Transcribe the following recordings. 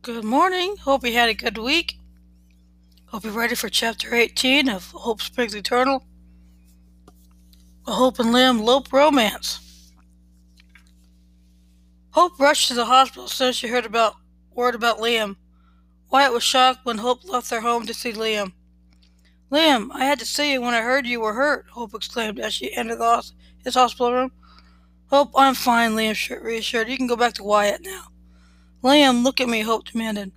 Good morning. Hope you had a good week. Hope you're ready for chapter 18 of Hope Springs Eternal. A Hope and Liam Lope Romance. Hope rushed to the hospital as soon as she heard about word about Liam. Wyatt was shocked when Hope left their home to see Liam. Liam, I had to see you when I heard you were hurt, Hope exclaimed as she entered his hospital room. Hope, I'm fine, Liam reassured. You can go back to Wyatt now. Liam, look at me, Hope demanded.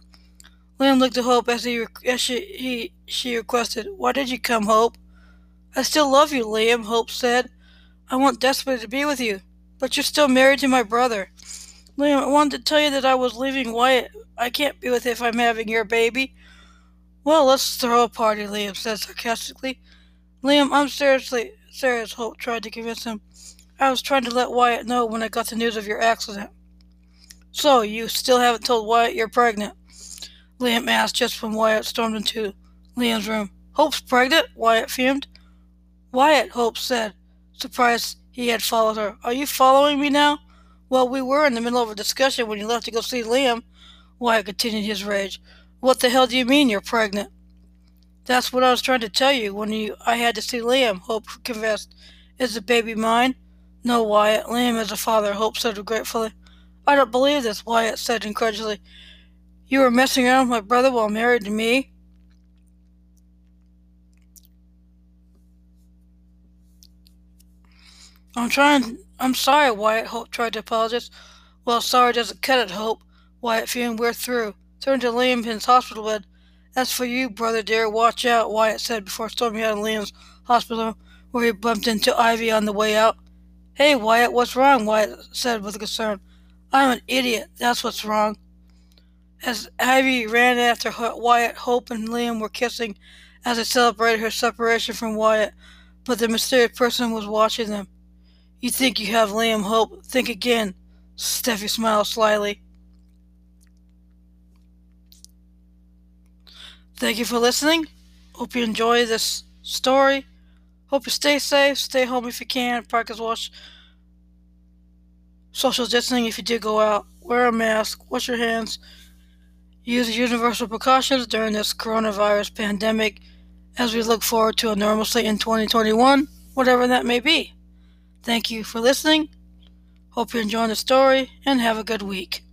Liam looked at Hope as he as she he she requested. Why did you come, Hope? I still love you, Liam, Hope said. I want desperately to be with you. But you're still married to my brother. Liam, I wanted to tell you that I was leaving Wyatt. I can't be with if I'm having your baby. Well, let's throw a party, Liam said sarcastically. Liam, I'm seriously serious, Hope tried to convince him. I was trying to let Wyatt know when I got the news of your accident. So, you still haven't told Wyatt you're pregnant? Liam asked just when Wyatt stormed into Liam's room. Hope's pregnant? Wyatt fumed. Wyatt, Hope said, surprised he had followed her. Are you following me now? Well, we were in the middle of a discussion when you left to go see Liam. Wyatt continued his rage. What the hell do you mean you're pregnant? That's what I was trying to tell you when you I had to see Liam, Hope confessed. Is the baby mine? No, Wyatt. Liam is a father, Hope said regretfully. I don't believe this, Wyatt said incredulously. You were messing around with my brother while married to me? I'm trying. I'm sorry, Wyatt. Hope tried to apologize. Well, sorry doesn't cut it, Hope. Wyatt fumed. We're through. Turned to Liam in his hospital bed. As for you, brother dear, watch out, Wyatt said before storming out of Liam's hospital, where he bumped into Ivy on the way out. Hey, Wyatt, what's wrong? Wyatt said with concern. I'm an idiot. That's what's wrong. As Ivy ran after Wyatt, Hope and Liam were kissing as they celebrated her separation from Wyatt, but the mysterious person was watching them. You think you have Liam Hope? Think again. Steffy smiled slyly. Thank you for listening. Hope you enjoy this story. Hope you stay safe. Stay home if you can. Practice wash social distancing if you do go out, wear a mask, wash your hands, use universal precautions during this coronavirus pandemic as we look forward to a normalcy in 2021, whatever that may be. Thank you for listening. Hope you're enjoying the story and have a good week.